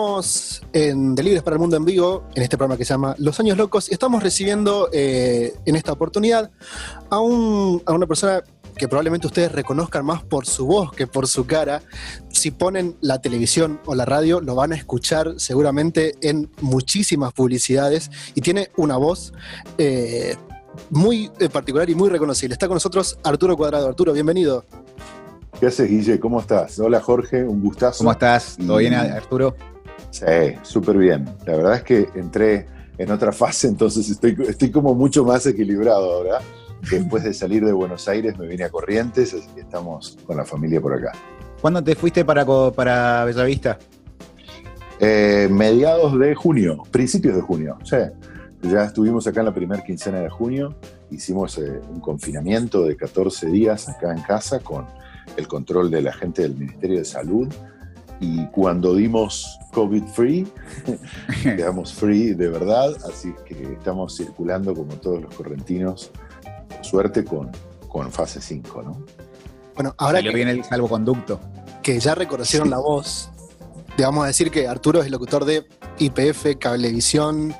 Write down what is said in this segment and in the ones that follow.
Estamos en Delibres para el Mundo en Vivo, en este programa que se llama Los Años Locos, y estamos recibiendo eh, en esta oportunidad a, un, a una persona que probablemente ustedes reconozcan más por su voz que por su cara. Si ponen la televisión o la radio, lo van a escuchar seguramente en muchísimas publicidades y tiene una voz eh, muy eh, particular y muy reconocible. Está con nosotros Arturo Cuadrado. Arturo, bienvenido. ¿Qué haces, Guille? ¿Cómo estás? Hola, Jorge, un gustazo. ¿Cómo estás? ¿Todo bien, Arturo? Sí, súper bien. La verdad es que entré en otra fase, entonces estoy, estoy como mucho más equilibrado ahora. Después de salir de Buenos Aires me vine a Corrientes, así que estamos con la familia por acá. ¿Cuándo te fuiste para, para Bellavista? Eh, mediados de junio, principios de junio, sí. Ya estuvimos acá en la primera quincena de junio, hicimos eh, un confinamiento de 14 días acá en casa con el control de la gente del Ministerio de Salud y cuando dimos COVID free, quedamos free de verdad, así que estamos circulando como todos los correntinos, suerte con, con fase 5, ¿no? Bueno, ahora que viene el salvoconducto. Que ya reconocieron la voz, le vamos a decir que Arturo es el locutor de IPF, Cablevisión,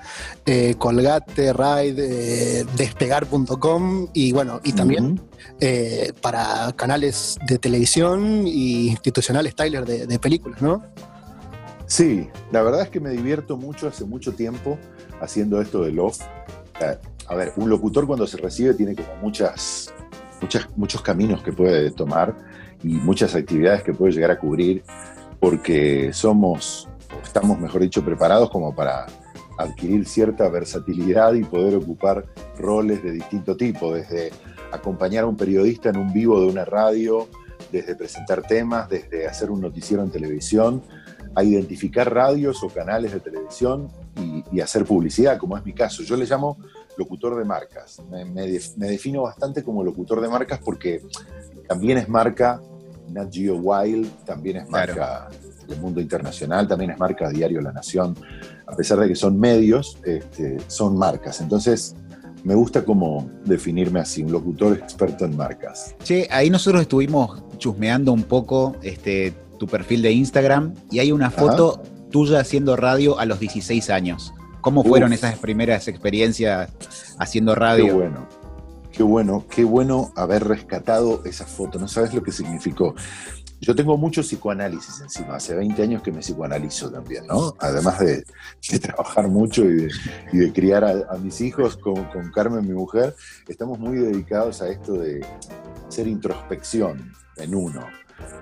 eh, Colgate, Ride, eh, Despegar.com y bueno, y también eh, para canales de televisión y institucionales Tyler de, películas, ¿no? Sí, la verdad es que me divierto mucho hace mucho tiempo haciendo esto de Love. A ver, un locutor cuando se recibe tiene como muchas, muchas, muchos caminos que puede tomar y muchas actividades que puede llegar a cubrir porque somos, estamos, mejor dicho, preparados como para adquirir cierta versatilidad y poder ocupar roles de distinto tipo, desde acompañar a un periodista en un vivo de una radio, desde presentar temas, desde hacer un noticiero en televisión, a identificar radios o canales de televisión y, hacer publicidad, como es mi caso. Yo le llamo locutor de marcas. Me, me defino bastante como locutor de marcas porque también es marca Nat Geo Wild, también es marca del mundo internacional, también es marca Diario La Nación. A pesar de que son medios, este, son marcas. Entonces, me gusta como definirme así, un locutor experto en marcas. Che, ahí nosotros estuvimos chusmeando un poco este, tu perfil de Instagram y hay una foto tuya haciendo radio a los 16 años. ¿Cómo fueron esas primeras experiencias haciendo radio? Qué bueno. Qué bueno, qué bueno haber rescatado esa foto. No sabes lo que significó. Yo tengo mucho psicoanálisis encima, hace 20 años que me psicoanalizo también, ¿no? Además de, trabajar mucho y de, criar a, mis hijos con, Carmen, mi mujer, estamos muy dedicados a esto de hacer introspección en uno.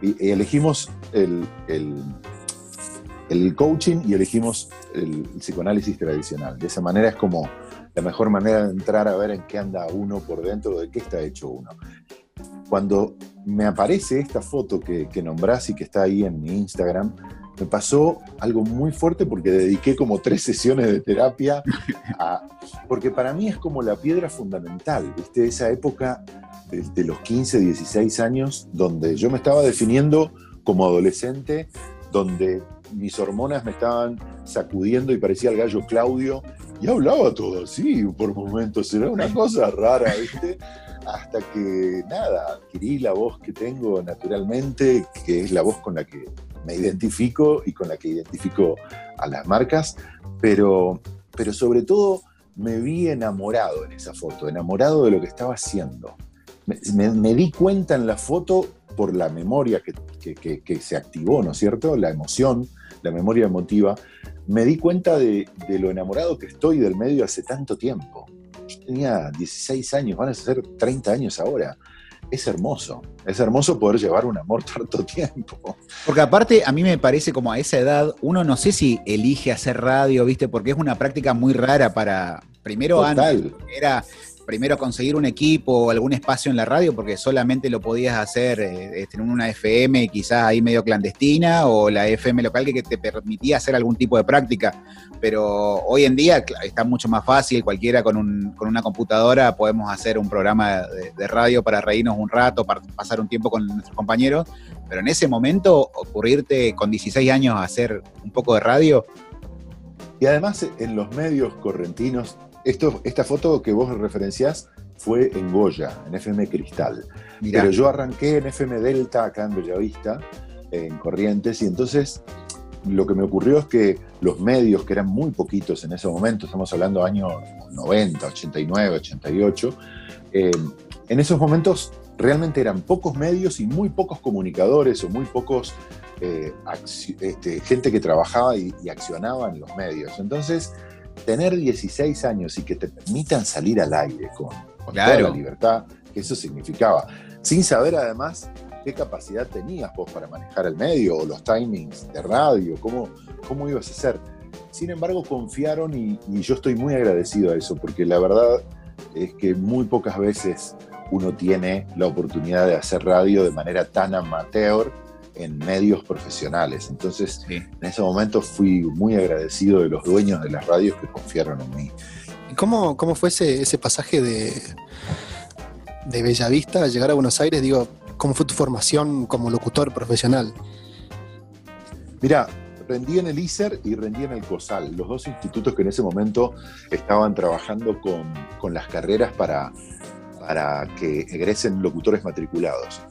Y, elegimos el, el, coaching y elegimos el psicoanálisis tradicional. De esa manera es como la mejor manera de entrar a ver en qué anda uno por dentro, de qué está hecho uno. Cuando me aparece esta foto que, que nombrás y que está ahí en mi Instagram, me pasó algo muy fuerte porque dediqué como tres sesiones de terapia a, porque para mí es como la piedra fundamental, ¿viste? Esa época de, de, los 15, 16 años donde yo me estaba definiendo como adolescente, donde mis hormonas me estaban sacudiendo y parecía el gallo Claudio y hablaba todo así por momentos, era una cosa rara, ¿viste? Hasta que, nada, adquirí la voz que tengo naturalmente, que es la voz con la que me identifico y con la que identifico a las marcas, pero, pero sobre todo me vi enamorado en esa foto, enamorado de lo que estaba haciendo. Me, di cuenta en la foto por la memoria que, que se activó, ¿no es cierto? La emoción, la memoria emotiva, me di cuenta de, lo enamorado que estoy del medio hace tanto tiempo. Yo tenía 16 años, van a ser 30 años ahora. Es hermoso, es hermoso poder llevar un amor tanto tiempo. Porque aparte a mí me parece como a esa edad, uno no sé si elige hacer radio, ¿viste? Porque es una práctica muy rara para, primero antes, era primero conseguir un equipo o algún espacio en la radio, porque solamente lo podías hacer eh, este, en una FM quizás ahí medio clandestina, o la FM local que, te permitía hacer algún tipo de práctica. Pero hoy en día está mucho más fácil, cualquiera con, una computadora podemos hacer un programa de, radio para reírnos un rato, para pasar un tiempo con nuestros compañeros, pero en ese momento ocurrirte con 16 años hacer un poco de radio. Y además en los medios correntinos esta foto que vos referenciás fue en Goya, en FM Cristal. Pero yo arranqué en FM Delta, acá en Bellavista, en Corrientes, y entonces lo que me ocurrió es que los medios, que eran muy poquitos en ese momento, estamos hablando años 90, 89, 88, en esos momentos realmente eran pocos medios y muy pocos comunicadores o muy pocos eh, este, gente que trabajaba y, accionaba en los medios. Entonces, tener 16 años y que te permitan salir al aire con, toda la libertad que eso significaba, sin saber además qué capacidad tenías vos para manejar el medio o los timings de radio, cómo, cómo ibas a hacer. Sin embargo, confiaron y, y yo estoy muy agradecido a eso, porque la verdad es que muy pocas veces uno tiene la oportunidad de hacer radio de manera tan amateur en medios profesionales. Entonces, en ese momento fui muy agradecido de los dueños de las radios que confiaron en mí. ¿Cómo, cómo fue ese, ese pasaje de, de Bellavista a llegar a Buenos Aires? Digo, ¿cómo fue tu formación como locutor profesional? Mira, rendí en el ISER y rendí en el COSAL, los dos institutos que en ese momento estaban trabajando con, con las carreras para, para que egresen locutores matriculados.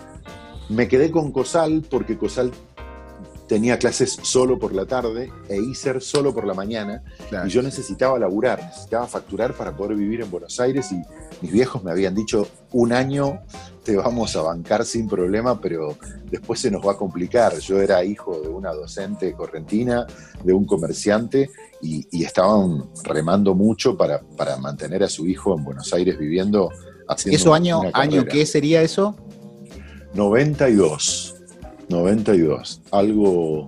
Me quedé con COSAL porque COSAL tenía clases solo por la tarde e ISER solo por la mañana y yo necesitaba laburar, necesitaba facturar para poder vivir en Buenos Aires y mis viejos me habían dicho un año te vamos a bancar sin problema, pero después se nos va a complicar. Yo era hijo de una docente correntina, de un comerciante y, estaban remando mucho para, para mantener a su hijo en Buenos Aires viviendo. Haciendo ¿Eso año, año qué sería eso? 92. 92. Algo,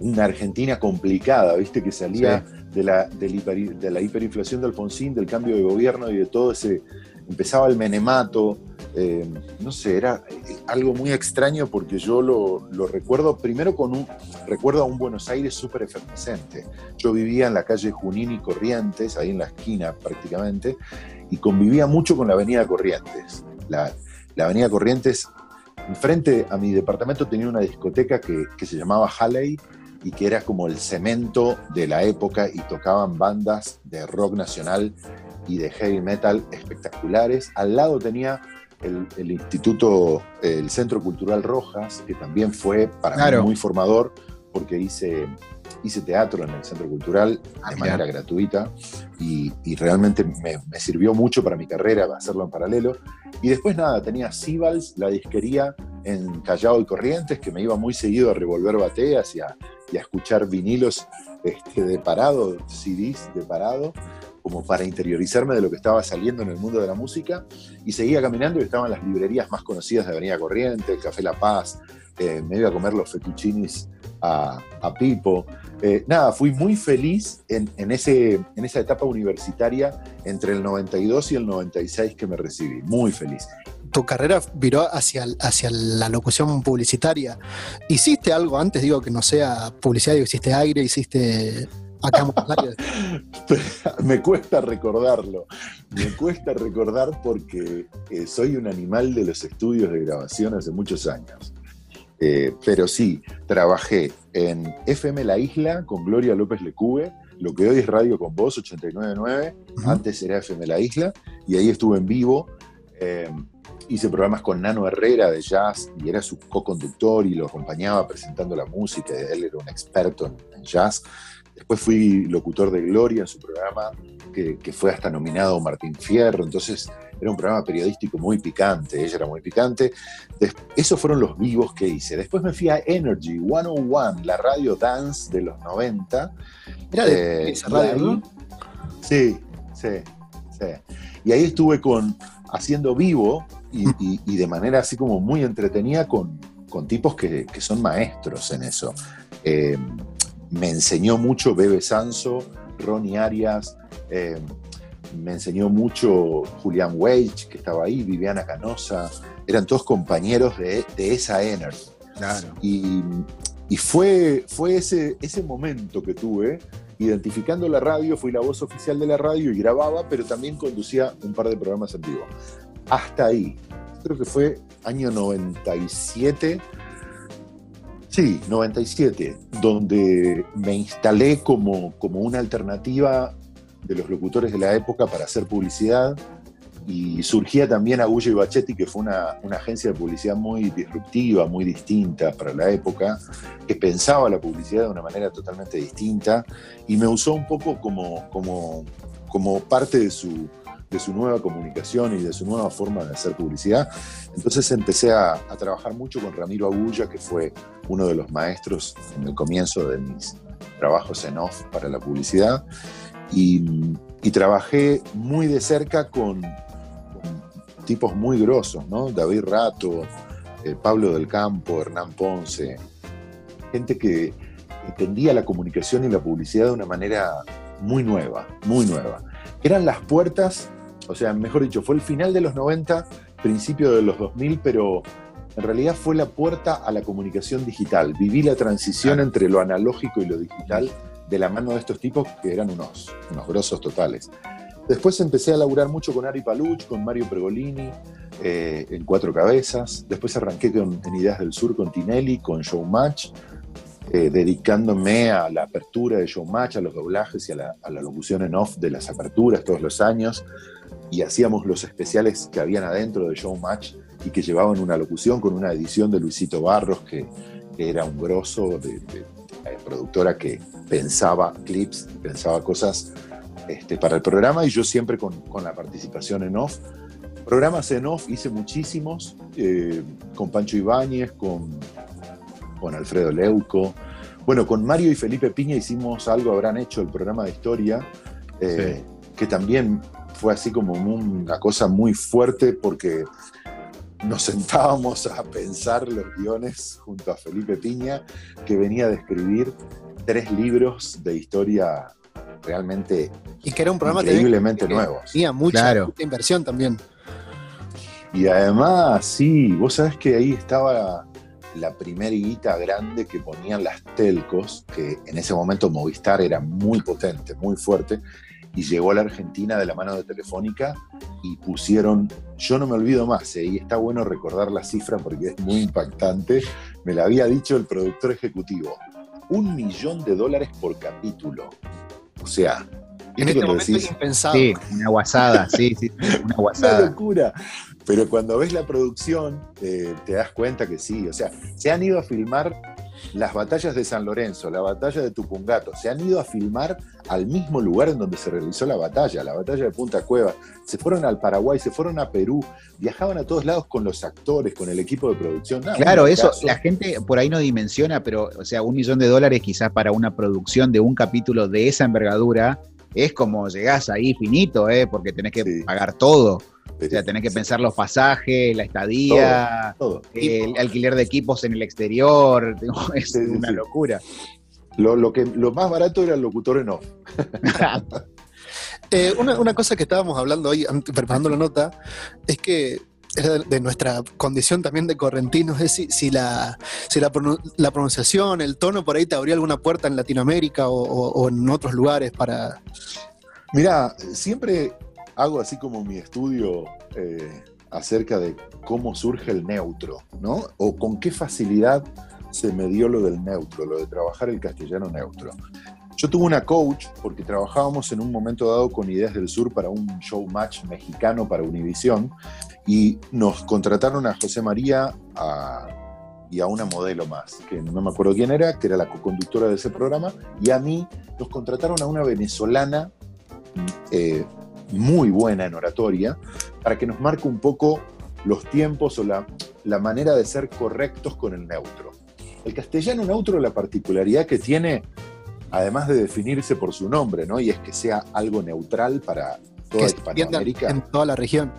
una Argentina complicada, viste, que salía de, la, de la hiperinflación de Alfonsín, del cambio de gobierno y de todo ese. Empezaba el menemato. Eh, no sé, era eh, algo muy extraño porque yo lo, lo, recuerdo primero con un. Recuerdo a un Buenos Aires súper efervescente. Yo vivía en la calle Junín y Corrientes, ahí en la esquina prácticamente, y convivía mucho con la Avenida Corrientes. La, la Avenida Corrientes Enfrente a mi departamento tenía una discoteca que, se llamaba Halley y que era como el cemento de la época y tocaban bandas de rock nacional y de heavy metal espectaculares. Al lado tenía el, instituto, el Centro Cultural Rojas, que también fue para mí muy formador porque hice hice teatro en el Centro Cultural ah, de manera gratuita y, realmente me, sirvió mucho para mi carrera hacerlo en paralelo. Y después nada, tenía Sibals, la disquería en Callao y Corrientes, que me iba muy seguido a revolver bateas y a, escuchar vinilos este, de parado, CDs de parado como para interiorizarme de lo que estaba saliendo en el mundo de la música, y seguía caminando y estaban las librerías más conocidas de Avenida Corrientes, Café La Paz, eh, me iba a comer los fettuccinis a, a Pipo, eh, nada, fui muy feliz en, ese, en esa etapa universitaria entre el 92 y el 96 que me recibí, muy feliz. Tu carrera viró hacia, hacia la locución publicitaria. ¿Hiciste algo antes, digo, que no sea publicidad, hiciste aire, hiciste acá Me cuesta recordarlo, me cuesta recordar porque eh, soy un animal de los estudios de grabación hace muchos años. Eh, pero sí, trabajé en FM La Isla con Gloria López Lecube, lo que hoy es Radio con Voz 899, antes era FM La Isla, y ahí estuve en vivo. Eh, hice programas con Nano Herrera de jazz y era su co-conductor y lo acompañaba presentando la música. Él era un experto en jazz. Después fui locutor de Gloria en su programa, que, fue hasta nominado Martín Fierro. Entonces era un programa periodístico muy picante, ella era muy picante. esos fueron los vivos que hice. Después me fui a Energy 101, la radio dance de los 90. Era de eh, esa radio, Sí, sí, sí. Y ahí estuve con, haciendo vivo y, de manera así como muy entretenida con, tipos que, son maestros en eso. Eh, me enseñó mucho Bebe Sanso, Ronnie Arias, eh, me enseñó mucho Julián Wage, que estaba ahí, Viviana Canosa, eran todos compañeros de, esa Energy. Y, fue, fue ese, ese momento que tuve, identificando la radio, fui la voz oficial de la radio y grababa, pero también conducía un par de programas en vivo. Hasta ahí, creo que fue año 97 Sí, 97, donde me instalé como, como una alternativa de los locutores de la época para hacer publicidad. y surgía también Agullo y Bachetti, que fue una, agencia de publicidad muy disruptiva, muy distinta para la época, que pensaba la publicidad de una manera totalmente distinta y me usó un poco como, como, como parte de su, de su nueva comunicación y de su nueva forma de hacer publicidad. Entonces empecé a, a trabajar mucho con Ramiro Agulla, que fue uno de los maestros en el comienzo de mis trabajos en off para la publicidad. Y, y trabajé muy de cerca con, tipos muy grosos, ¿no? David Rato, eh, Pablo del Campo, Hernán Ponce, gente que entendía la comunicación y la publicidad de una manera muy nueva, muy nueva. Eran las puertas, o sea, mejor dicho, fue el final de los 90, principio de los 2000, pero en realidad fue la puerta a la comunicación digital. Viví la transición entre lo analógico y lo digital de la mano de estos tipos que eran unos, unos grosos totales. Después empecé a laburar mucho con Ari Paluch, con Mario Pregolini, eh, en Cuatro Cabezas. Después arranqué con, en Ideas del Sur con Tinelli, con Showmatch, eh, dedicándome a la apertura de Showmatch, a los doblajes y a la, locución en off de las aperturas todos los años. Y hacíamos los especiales que habían adentro de Showmatch y que llevaban una locución con una edición de Luisito Barros, que, era un grosso de, productora que pensaba clips, pensaba cosas este, para el programa y yo siempre con, la participación en off. Programas en off hice muchísimos, eh, con Pancho Ibáñez, con, con Alfredo Leuco. Bueno, con Mario y Felipe Piña hicimos algo, habrán hecho el programa de historia, eh, que también fue así como una cosa muy fuerte porque nos sentábamos a pensar los guiones junto a Felipe Piña, que venía de escribir tres libros de historia realmente y que era un programa increíblemente nuevo. Tenía mucha, inversión también. Y además, sí, vos sabés que ahí estaba la primera guita grande que ponían las telcos, que en ese momento Movistar era muy potente, muy fuerte, y llegó a la Argentina de la mano de Telefónica y pusieron, yo no me olvido más, ¿eh? y está bueno recordar la cifra porque es muy impactante, me la había dicho el productor ejecutivo, un millón de dólares por capítulo. O sea, en este momento es impensado. Sí, una guasada, sí, sí, una guasada. Una locura. Pero cuando ves la producción, eh, te das cuenta que sí. O sea, se han ido a filmar las batallas de San Lorenzo, la batalla de Tupungato, se han ido a filmar al mismo lugar en donde se realizó la batalla, la batalla de Punta Cueva. Se fueron al Paraguay, se fueron a Perú, viajaban a todos lados con los actores, con el equipo de producción. claro, eso la gente por ahí no dimensiona, pero, o sea, un millón de dólares quizás para una producción de un capítulo de esa envergadura es como llegás ahí finito, ¿eh? porque tenés que pagar todo. O sea, tenés que pensar los pasajes, la estadía, el alquiler de equipos en el exterior, es una locura. Lo, que, lo más barato era el locutor en off. Eh, una, cosa que estábamos hablando hoy, preparando la nota, es que es de, nuestra condición también de correntinos, es si, la, si la, pronunciación, el tono por ahí te abrió alguna puerta en Latinoamérica o, en otros lugares para... Mira, siempre hago así como mi estudio eh, acerca de cómo surge el neutro, ¿no? O con qué facilidad se me dio lo del neutro, lo de trabajar el castellano neutro. Yo tuve una coach porque trabajábamos en un momento dado con Ideas del Sur para un show match mexicano para Univisión y nos contrataron a José María y a una modelo más, que no me acuerdo quién era, que era la co-conductora de ese programa, y a mí nos contrataron a una venezolana eh, muy buena en oratoria para que nos marque un poco los tiempos o la, la manera de ser correctos con el neutro. El castellano neutro, la particularidad que tiene, además de definirse por su nombre, ¿no? Y es que sea algo neutral para toda Hispanoamérica. En toda la región.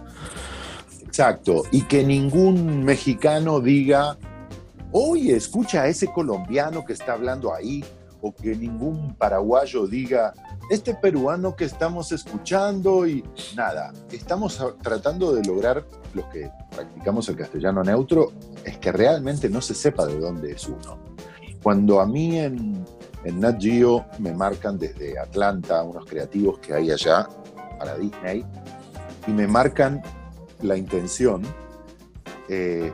Exacto. Y que ningún mexicano diga, oye, escucha a ese colombiano que está hablando ahí, o que ningún paraguayo diga, este peruano que estamos escuchando y nada, estamos tratando de lograr los que practicamos el castellano neutro, es que realmente no se sepa de dónde es uno. Cuando a mí en, en Nat Geo me marcan desde Atlanta unos creativos que hay allá para Disney y me marcan la intención, eh,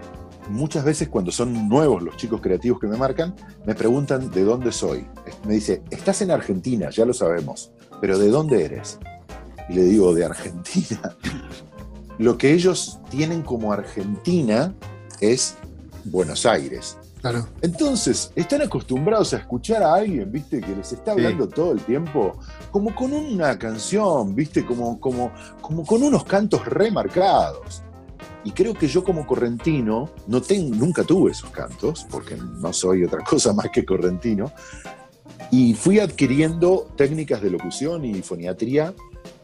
muchas veces cuando son nuevos los chicos creativos que me marcan, me preguntan de dónde soy. Me dice, estás en Argentina, ya lo sabemos, pero ¿de dónde eres? Y le digo, de Argentina. lo que ellos tienen como Argentina es Buenos Aires. Claro. Entonces, están acostumbrados a escuchar a alguien, ¿viste? Que les está hablando todo el tiempo, como con una canción, ¿viste? Como, como, como con unos cantos remarcados. Y creo que yo como correntino, no tengo, nunca tuve esos cantos, porque no soy otra cosa más que correntino, y fui adquiriendo técnicas de locución y foniatría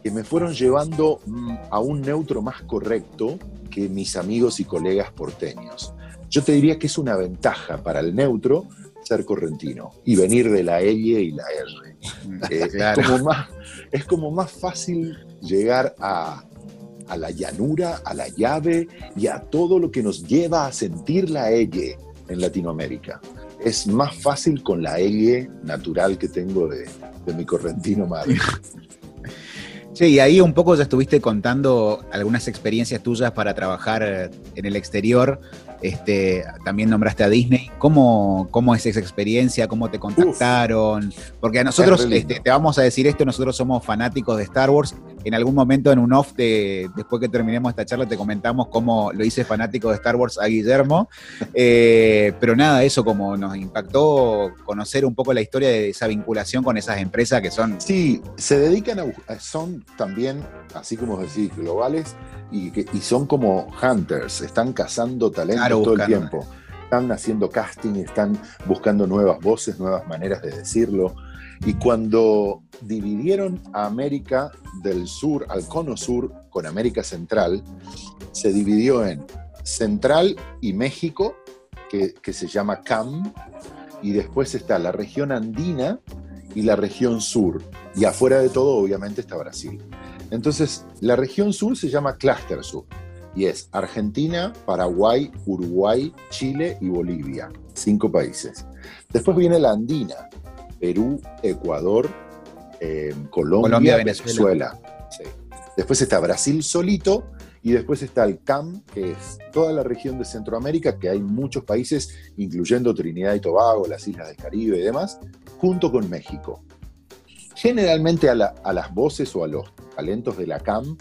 que me fueron llevando mm, a un neutro más correcto que mis amigos y colegas porteños. Yo te diría que es una ventaja para el neutro ser correntino y venir de la L y la R. Eh, es, como más, es como más fácil llegar a, a la llanura, a la llave y a todo lo que nos lleva a sentir la L en Latinoamérica. Es más fácil con la L natural que tengo de, de mi correntino madre. Sí, y ahí un poco ya estuviste contando algunas experiencias tuyas para trabajar en el exterior. Este, también nombraste a Disney. ¿Cómo, cómo es esa experiencia? ¿Cómo te contactaron? Porque a nosotros, este, te vamos a decir esto, nosotros somos fanáticos de Star Wars. En algún momento en un off, de, después que terminemos esta charla, te comentamos cómo lo hice fanático de Star Wars a Guillermo. Eh, pero nada, eso como nos impactó conocer un poco la historia de esa vinculación con esas empresas que son... Sí, se dedican a... son también, así como decís, globales y, que, son como hunters, están cazando talento todo el tiempo. Están haciendo casting, están buscando nuevas voces, nuevas maneras de decirlo. Y cuando dividieron a América del Sur, al cono sur, con América Central, se dividió en Central y México, que, que se llama CAM, y después está la región andina y la región sur. Y afuera de todo, obviamente, está Brasil. Entonces, la región sur se llama Cluster Sur y es Argentina, Paraguay, Uruguay, Chile y Bolivia, cinco países. Después viene la andina, Perú, Ecuador, eh, Colombia, Venezuela. Después está Brasil solito y después está el CAM, que es toda la región de Centroamérica, que hay muchos países, incluyendo Trinidad y Tobago, las islas del Caribe y demás, junto con México. Generalmente a, las voces o a los talentos de la CAM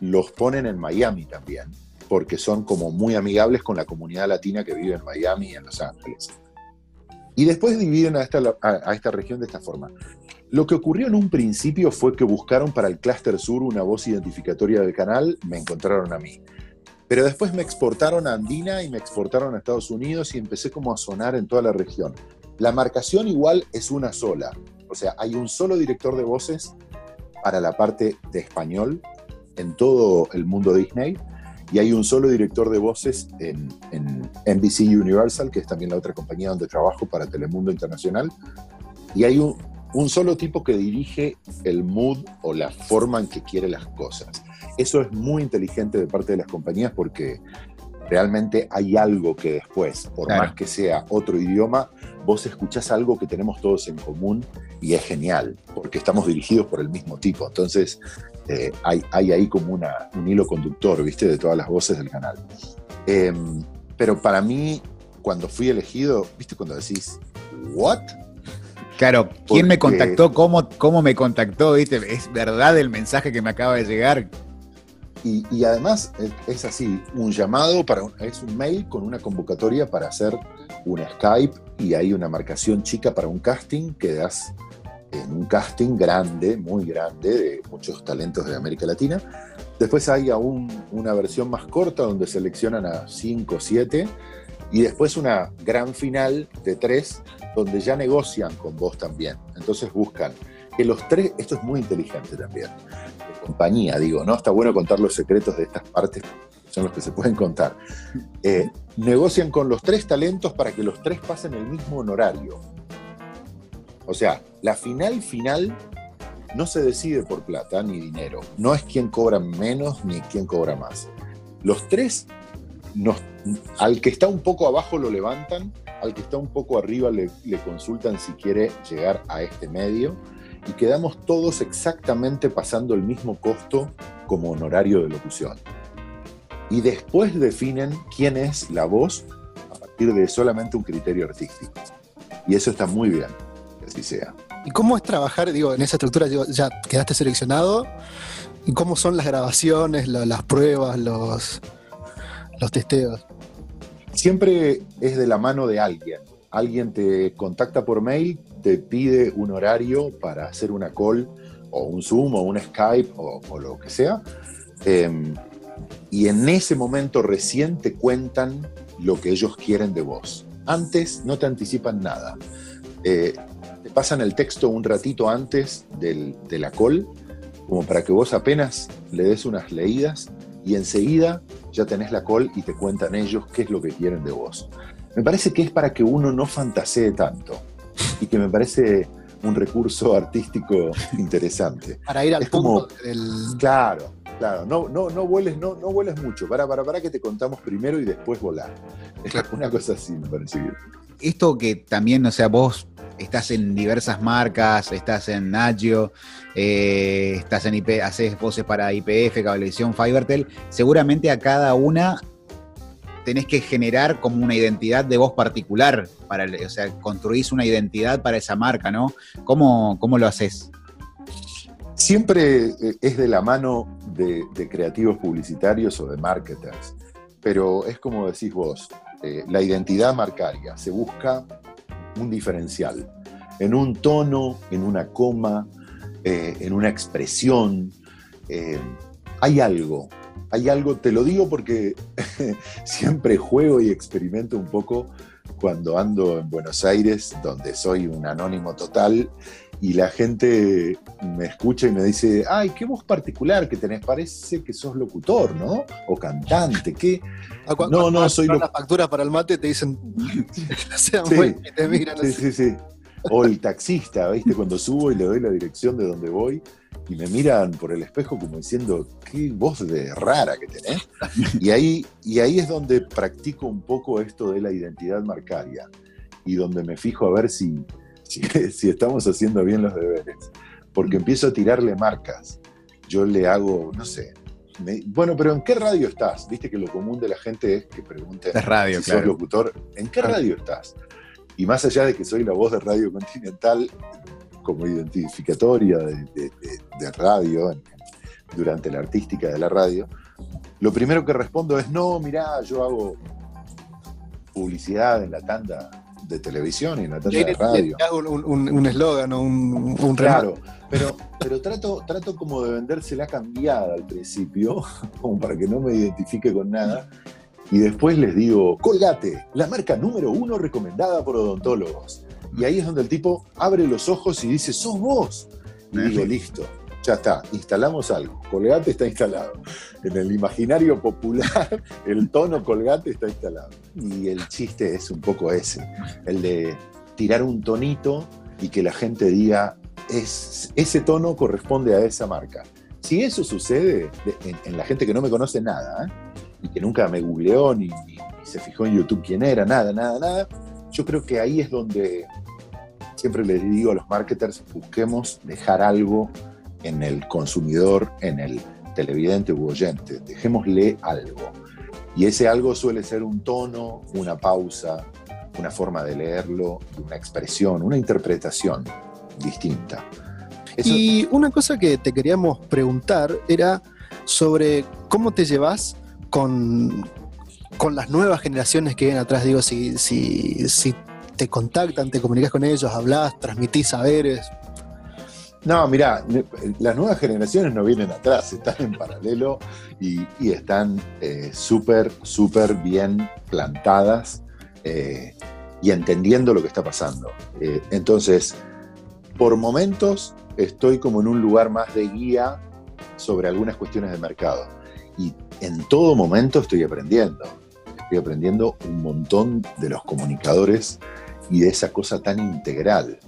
los ponen en Miami también, porque son como muy amigables con la comunidad latina que vive en Miami y en Los Ángeles. Y después dividen a esta, a esta región de esta forma. Lo que ocurrió en un principio fue que buscaron para el clúster sur una voz identificatoria del canal, me encontraron a mí. Pero después me exportaron a Andina y me exportaron a Estados Unidos y empecé como a sonar en toda la región. La marcación igual es una sola, o sea, hay un solo director de voces para la parte de español en todo el mundo Disney y hay un solo director de voces en, NBC Universal, que es también la otra compañía donde trabajo para Telemundo Internacional, y hay un, un solo tipo que dirige el mood o la forma en que quiere las cosas. Eso es muy inteligente de parte de las compañías porque realmente hay algo que después, por más que sea otro idioma, vos escuchás algo que tenemos todos en común y es genial, porque estamos dirigidos por el mismo tipo. Entonces, eh, hay, hay, ahí como una, un hilo conductor, ¿viste? De todas las voces del canal. Em, pero para mí, cuando fui elegido, ¿viste? Cuando decís, ¿what? Claro, ¿quién me contactó? ¿Cómo, ¿Cómo me contactó? ¿Viste? ¿Es verdad el mensaje que me acaba de llegar? Y, además es, así, un llamado, para es un mail con una convocatoria para hacer un Skype y hay una marcación chica para un casting que das en un casting grande, muy grande, de muchos talentos de América Latina. Después hay aún una versión más corta donde seleccionan a 5 o 7 y después una gran final de 3 donde ya negocian con vos también. Entonces buscan que los tres, esto es muy inteligente también, compañía, digo, ¿no? Está bueno contar los secretos de estas partes, son los que se pueden contar. Eh, negocian con los tres talentos para que los tres pasen el mismo honorario. O sea, la final final no se decide por plata ni dinero. No es quien cobra menos ni quien cobra más. Los tres, al que está un poco abajo lo levantan, al que está un poco arriba le, consultan si quiere llegar a este medio y quedamos todos exactamente pasando el mismo costo como honorario de locución. Y después definen quién es la voz a partir de solamente un criterio artístico. Y eso está muy bien, así sea. ¿Y cómo es trabajar, digo, en esa estructura? ya quedaste seleccionado, ¿Y cómo son las grabaciones, las pruebas, los, los testeos? Siempre es de la mano de alguien. Alguien te contacta por mail, te pide un horario para hacer una call o un Zoom o un Skype o, lo que sea. Em, y en ese momento recién te cuentan lo que ellos quieren de vos. Antes no te anticipan nada. Eh, te pasan el texto un ratito antes de la call, como para que vos apenas le des unas leídas y enseguida ya tenés la call y te cuentan ellos qué es lo que quieren de vos. Me parece que es para que uno no fantasee tanto y que me parece un recurso artístico interesante. Para ir al es como, Claro, claro. No, no, no vueles, no, no vueles mucho. Para, para, para que te contamos primero y después volar. Una cosa así me parece bien. Esto que también, o sea, vos estás en diversas marcas, estás en Agio, eh, estás en IP, haces voces para IPF, Cablevisión, Fibertel, seguramente a cada una tenés que generar como una identidad de voz particular, para, o sea, construís una identidad para esa marca, ¿no? ¿Cómo, cómo lo haces? Siempre eh, es de la mano de, creativos publicitarios o de marketers, pero es como decís vos, eh, la identidad marcaria, se busca un diferencial, en un tono, en una coma, eh, en una expresión, hay algo, hay algo, te lo digo porque siempre juego y experimento un poco cuando ando en Buenos Aires, donde soy un anónimo total, y la gente me escucha y me dice, ay, qué voz particular que tenés, parece que sos locutor, ¿no? O cantante, ¿qué? Ah, no, no, soy locutor. la factura para el mate te dicen, sean sí, te miran sí, sí, sí. O el taxista, ¿viste? Cuando subo y le doy la dirección de donde voy, y me miran por el espejo como diciendo, qué voz de rara que tenés. Y ahí, y ahí es donde practico un poco esto de la identidad marcaria y donde me fijo a ver si, si, estamos haciendo bien los deberes. Porque empiezo a tirarle marcas. Yo le hago, no sé, bueno, pero ¿en qué radio estás? Viste que lo común de la gente es que pregunte es radio, si sos locutor, ¿en qué radio estás? Y más allá de que soy la voz de Radio Continental, como identificatoria de, radio durante la artística de la radio, lo primero que respondo es, no, mirá, yo hago publicidad en la tanda de televisión y en la tanda de radio. Hago un eslogan o un, un, Claro, pero, pero trato, trato como de vendérsela cambiada al principio, como para que no me identifique con nada. Y después les digo, Colgate, la marca número uno recomendada por odontólogos. Y ahí es donde el tipo abre los ojos y dice, sos vos. Y digo, listo, ya está, instalamos algo. Colgate está instalado. En el imaginario popular, el tono colgate está instalado. Y el chiste es un poco ese, el de tirar un tonito y que la gente diga, es, ese tono corresponde a esa marca. Si eso sucede en, la gente que no me conoce nada, ¿eh? y que nunca me googleó ni, ni se fijó en YouTube quién era, nada, nada, nada, yo creo que ahí es donde siempre les digo a los marketers, busquemos dejar algo en el consumidor, en el televidente u oyente, dejémosle algo. Y ese algo suele ser un tono, una pausa, una forma de leerlo, una expresión, una interpretación distinta. Y una cosa que te queríamos preguntar era sobre cómo te llevas con, con las nuevas generaciones que vienen atrás. Digo, si, si, si te contactan, te comunicas con ellos, hablas, transmitís saberes. No, mira, las nuevas generaciones no vienen atrás, están en paralelo y, están eh, súper, súper bien plantadas eh, y entendiendo lo que está pasando. Eh, entonces, por momentos estoy como en un lugar más de guía sobre algunas cuestiones de mercado y en todo momento estoy aprendiendo. Estoy aprendiendo un montón de los comunicadores y de esa cosa tan integral.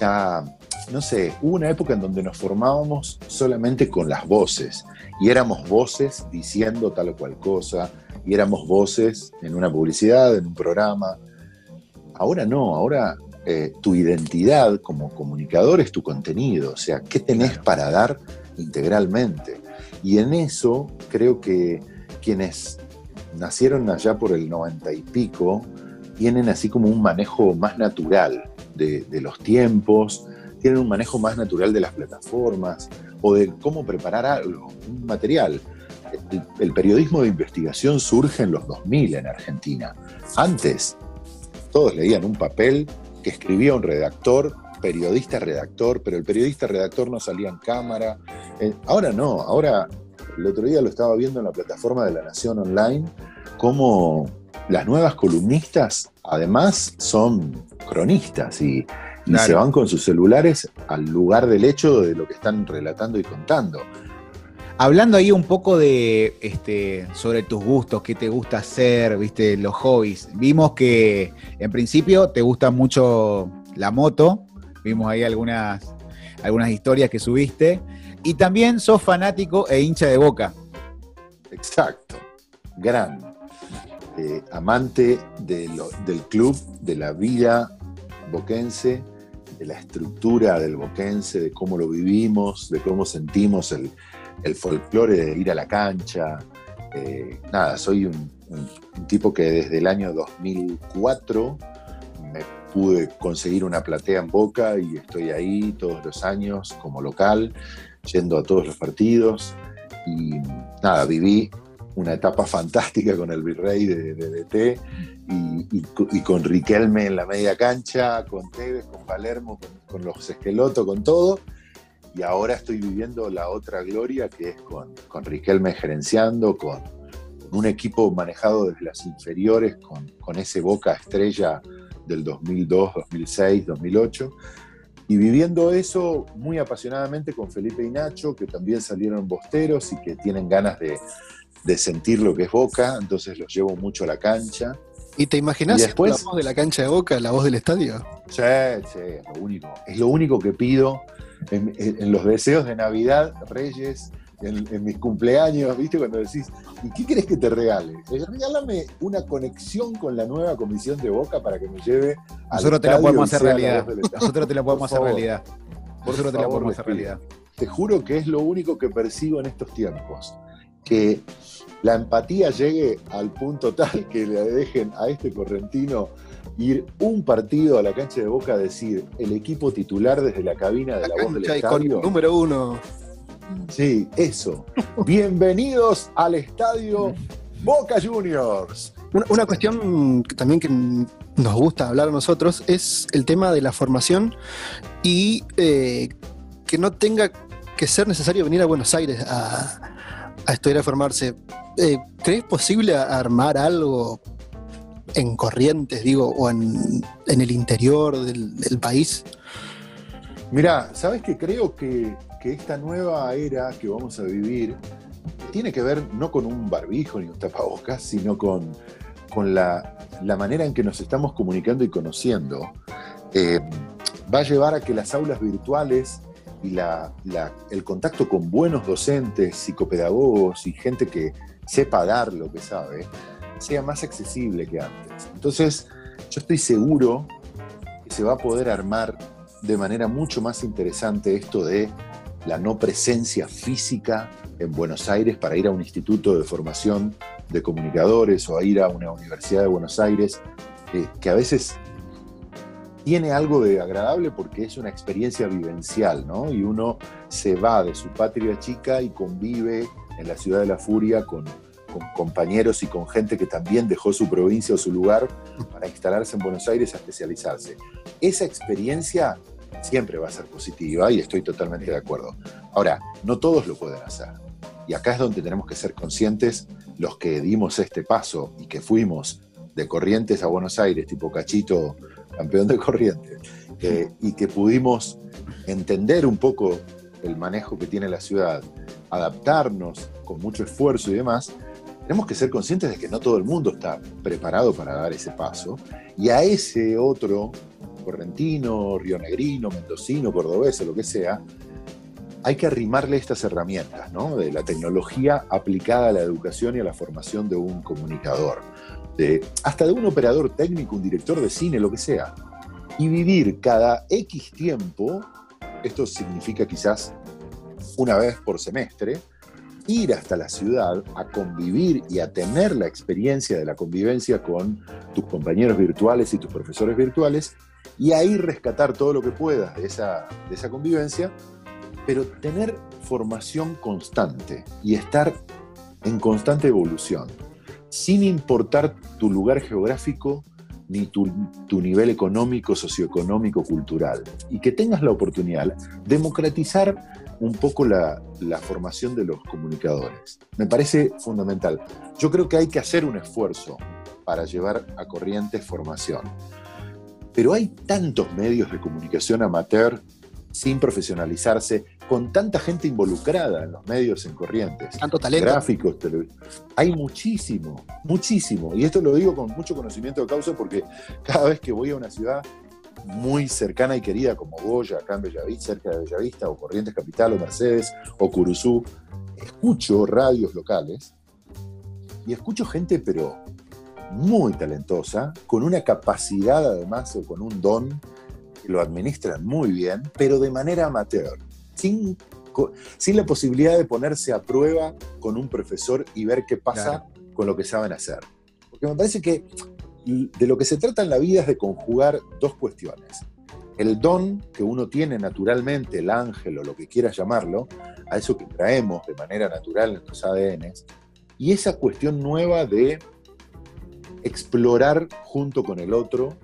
Ya, no sé, hubo una época en donde nos formábamos solamente con las voces y éramos voces diciendo tal o cual cosa y éramos voces en una publicidad, en un programa. Ahora no, ahora eh, tu identidad como comunicador es tu contenido, o sea, ¿qué tenés para dar integralmente? Y en eso creo que quienes nacieron allá por el noventa y pico, tienen así como un manejo más natural de, los tiempos, tienen un manejo más natural de las plataformas, o de cómo preparar algo, un material. El, periodismo de investigación surge en los 2000 en Argentina. Antes, todos leían un papel que escribía un redactor, periodista redactor, pero el periodista redactor no salía en cámara. Eh, ahora no, ahora el otro día lo estaba viendo en la plataforma de La Nación Online, cómo las nuevas columnistas además son cronistas y, se van con sus celulares al lugar del hecho de lo que están relatando y contando. Hablando ahí un poco de este, sobre tus gustos, qué te gusta hacer, viste, los hobbies. Vimos que en principio te gusta mucho la moto. Vimos ahí algunas, algunas historias que subiste. Y también sos fanático e hincha de boca. Exacto. Gran. Eh, amante del club, de la vida boquense, de la estructura del boquense, de cómo lo vivimos, de cómo sentimos el, folclore de ir a la cancha. Eh, nada, soy un, tipo que desde el año 2004 me pude conseguir una platea en Boca y estoy ahí todos los años como local, yendo a todos los partidos. Y nada, viví una etapa fantástica con el Virrey de, DT y, con Riquelme en la media cancha, con Tevez, con Palermo, con, los Esqueloto, con todo. Y ahora estoy viviendo la otra gloria que es con, con Riquelme gerenciando, con, un equipo manejado desde las inferiores, con, con ese Boca Estrella del 2002, 2006, 2008 y viviendo eso muy apasionadamente con Felipe y Nacho, que también salieron bosteros y que tienen ganas de, de sentir lo que es Boca, entonces los llevo mucho a la cancha. ¿Y te imaginas después, la voz de la cancha de Boca, la voz del estadio? Sí, sí, es lo único. Es lo único que pido en, los deseos de Navidad, Reyes, en, mis cumpleaños, ¿viste? Cuando decís, ¿y qué querés que te regale? Eh, regálame una conexión con la nueva comisión de Boca para que me lleve a. Nosotros te la podemos hacer realidad. Nosotros te la podemos hacer realidad. Nosotros te la podemos hacer realidad. Te juro que es lo único que percibo en estos tiempos que la empatía llegue al punto tal que le dejen a este correntino ir un partido a la cancha de Boca a decir el equipo titular desde la cabina de la, voz del estadio. número uno. Sí, eso. Bienvenidos al estadio Boca Juniors. Una, cuestión también que nos gusta hablar a nosotros es el tema de la formación y eh, que no tenga que ser necesario venir a Buenos Aires a, a estudiar a formarse. Eh, ¿Crees posible armar algo en Corrientes, digo, o en, el interior del, país? Mira, ¿sabes qué? Creo que, esta nueva era que vamos a vivir tiene que ver no con un barbijo ni un tapabocas, sino con, con la, manera en que nos estamos comunicando y conociendo. Eh, va a llevar a que las aulas virtuales y el contacto con buenos docentes, psicopedagogos y gente que sepa dar lo que sabe, sea más accesible que antes. Entonces, yo estoy seguro que se va a poder armar de manera mucho más interesante esto de la no presencia física en Buenos Aires para ir a un instituto de formación de comunicadores o a ir a una universidad de Buenos Aires, eh, que a veces tiene algo de agradable porque es una experiencia vivencial, ¿no? Y uno se va de su patria chica y convive en la ciudad de la furia con, compañeros y con gente que también dejó su provincia o su lugar para instalarse en Buenos Aires a especializarse. Esa experiencia siempre va a ser positiva y estoy totalmente de acuerdo. Ahora, no todos lo pueden hacer. Y acá es donde tenemos que ser conscientes los que dimos este paso y que fuimos de Corrientes a Buenos Aires, tipo Cachito campeón de corriente, y que pudimos entender un poco el manejo que tiene la ciudad, adaptarnos con mucho esfuerzo y demás, tenemos que ser conscientes de que no todo el mundo está preparado para dar ese paso, y a ese otro, correntino, rionegrino, mendocino, cordobés, o lo que sea, hay que arrimarle estas herramientas, ¿no? De la tecnología aplicada a la educación y a la formación de un comunicador hasta de un operador técnico, un director de cine, lo que sea, y vivir cada X tiempo, esto significa quizás una vez por semestre, ir hasta la ciudad a convivir y a tener la experiencia de la convivencia con tus compañeros virtuales y tus profesores virtuales, y ahí rescatar todo lo que puedas de esa, de esa convivencia pero tener formación constante y estar en constante evolución, sin importar tu lugar geográfico ni tu, nivel económico, socioeconómico, cultural, y que tengas la oportunidad de democratizar un poco la, la, formación de los comunicadores. Me parece fundamental. Yo creo que hay que hacer un esfuerzo para llevar a corriente formación. Pero hay tantos medios de comunicación amateur sin profesionalizarse, con tanta gente involucrada en los medios en corrientes. Tanto talento. Gráficos, Hay muchísimo, muchísimo. Y esto lo digo con mucho conocimiento de causa porque cada vez que voy a una ciudad muy cercana y querida como Goya, acá en Bellavista, cerca de Bellavista, o Corrientes Capital, o Mercedes, o Curuzú, escucho radios locales y escucho gente, pero muy talentosa, con una capacidad además o con un don lo administran muy bien, pero de manera amateur, sin, sin la posibilidad de ponerse a prueba con un profesor y ver qué pasa con lo que saben hacer. Porque me parece que de lo que se trata en la vida es de conjugar dos cuestiones. El don que uno tiene naturalmente, el ángel o lo que quieras llamarlo, a eso que traemos de manera natural en nuestros ADNs, y esa cuestión nueva de explorar junto con el otro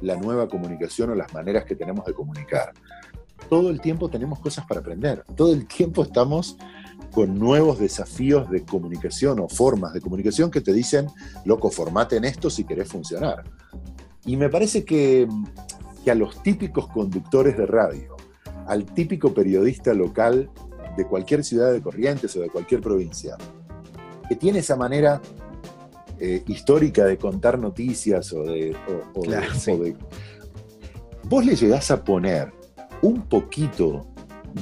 la nueva comunicación o las maneras que tenemos de comunicar. Todo el tiempo tenemos cosas para aprender, todo el tiempo estamos con nuevos desafíos de comunicación o formas de comunicación que te dicen, loco, formate en esto si querés funcionar. Y me parece que, que a los típicos conductores de radio, al típico periodista local de cualquier ciudad de Corrientes o de cualquier provincia, que tiene esa manera eh, histórica de contar noticias o de, Vos le llegás a poner un poquito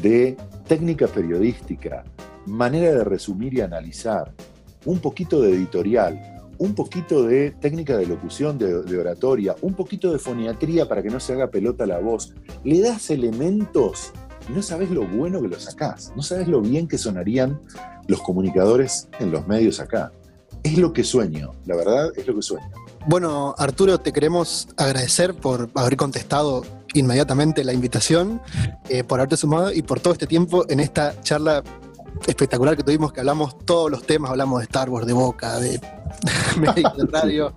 de técnica periodística, manera de resumir y analizar, un poquito de editorial, un poquito de técnica de locución, de, de, oratoria, un poquito de foniatría para que no se haga pelota la voz. Le das elementos y no sabes lo bueno que lo sacás, no sabes lo bien que sonarían los comunicadores en los medios acá es lo que sueño, la verdad es lo que sueño. Bueno, Arturo, te queremos agradecer por haber contestado inmediatamente la invitación, eh, por haberte sumado y por todo este tiempo en esta charla espectacular que tuvimos, que hablamos todos los temas, hablamos de Star Wars, de Boca, de de radio.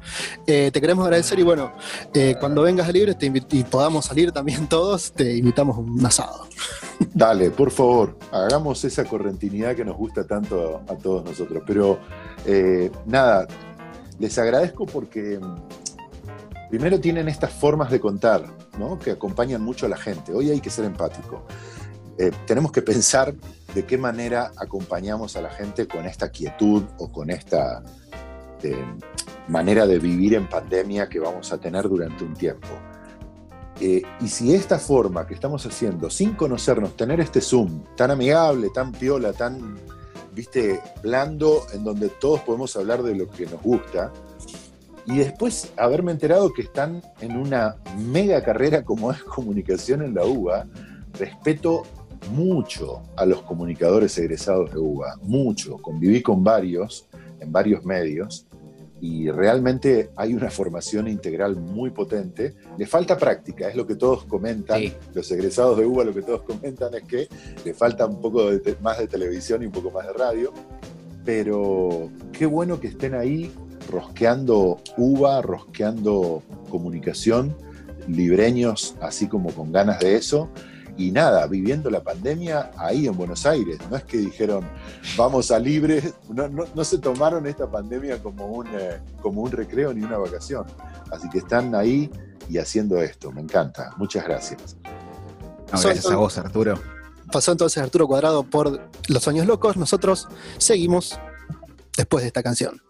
Eh, te queremos agradecer y bueno, eh, cuando vengas a Libre y podamos salir también todos, te invitamos un asado. Dale, por favor, hagamos esa correntinidad que nos gusta tanto a, todos nosotros. Pero eh, nada, les agradezco porque mm, primero tienen estas formas de contar, ¿no? que acompañan mucho a la gente. Hoy hay que ser empático. Tenemos que pensar de qué manera acompañamos a la gente con esta quietud o con esta manera de vivir en pandemia que vamos a tener durante un tiempo. Eh, y si esta forma que estamos haciendo, sin conocernos, tener este Zoom tan amigable, tan piola, tan, viste, blando, en donde todos podemos hablar de lo que nos gusta, y después haberme enterado que están en una mega carrera como es comunicación en la UBA, respeto mucho a los comunicadores egresados de UBA, mucho, conviví con varios en varios medios y realmente hay una formación integral muy potente. Le falta práctica, es lo que todos comentan, los egresados de UBA lo que todos comentan es que le falta un poco más de televisión y un poco más de radio, pero qué bueno que estén ahí rosqueando UBA, rosqueando comunicación, libreños así como con ganas de eso y nada, viviendo la pandemia ahí en Buenos Aires. No es que dijeron, vamos a libre, no, se tomaron esta pandemia como un, eh, como un recreo ni una vacación. Así que están ahí y haciendo esto. Me encanta. Muchas gracias. gracias a vos, Arturo. Pasó entonces Arturo Cuadrado por Los Sueños Locos. Nosotros seguimos después de esta canción.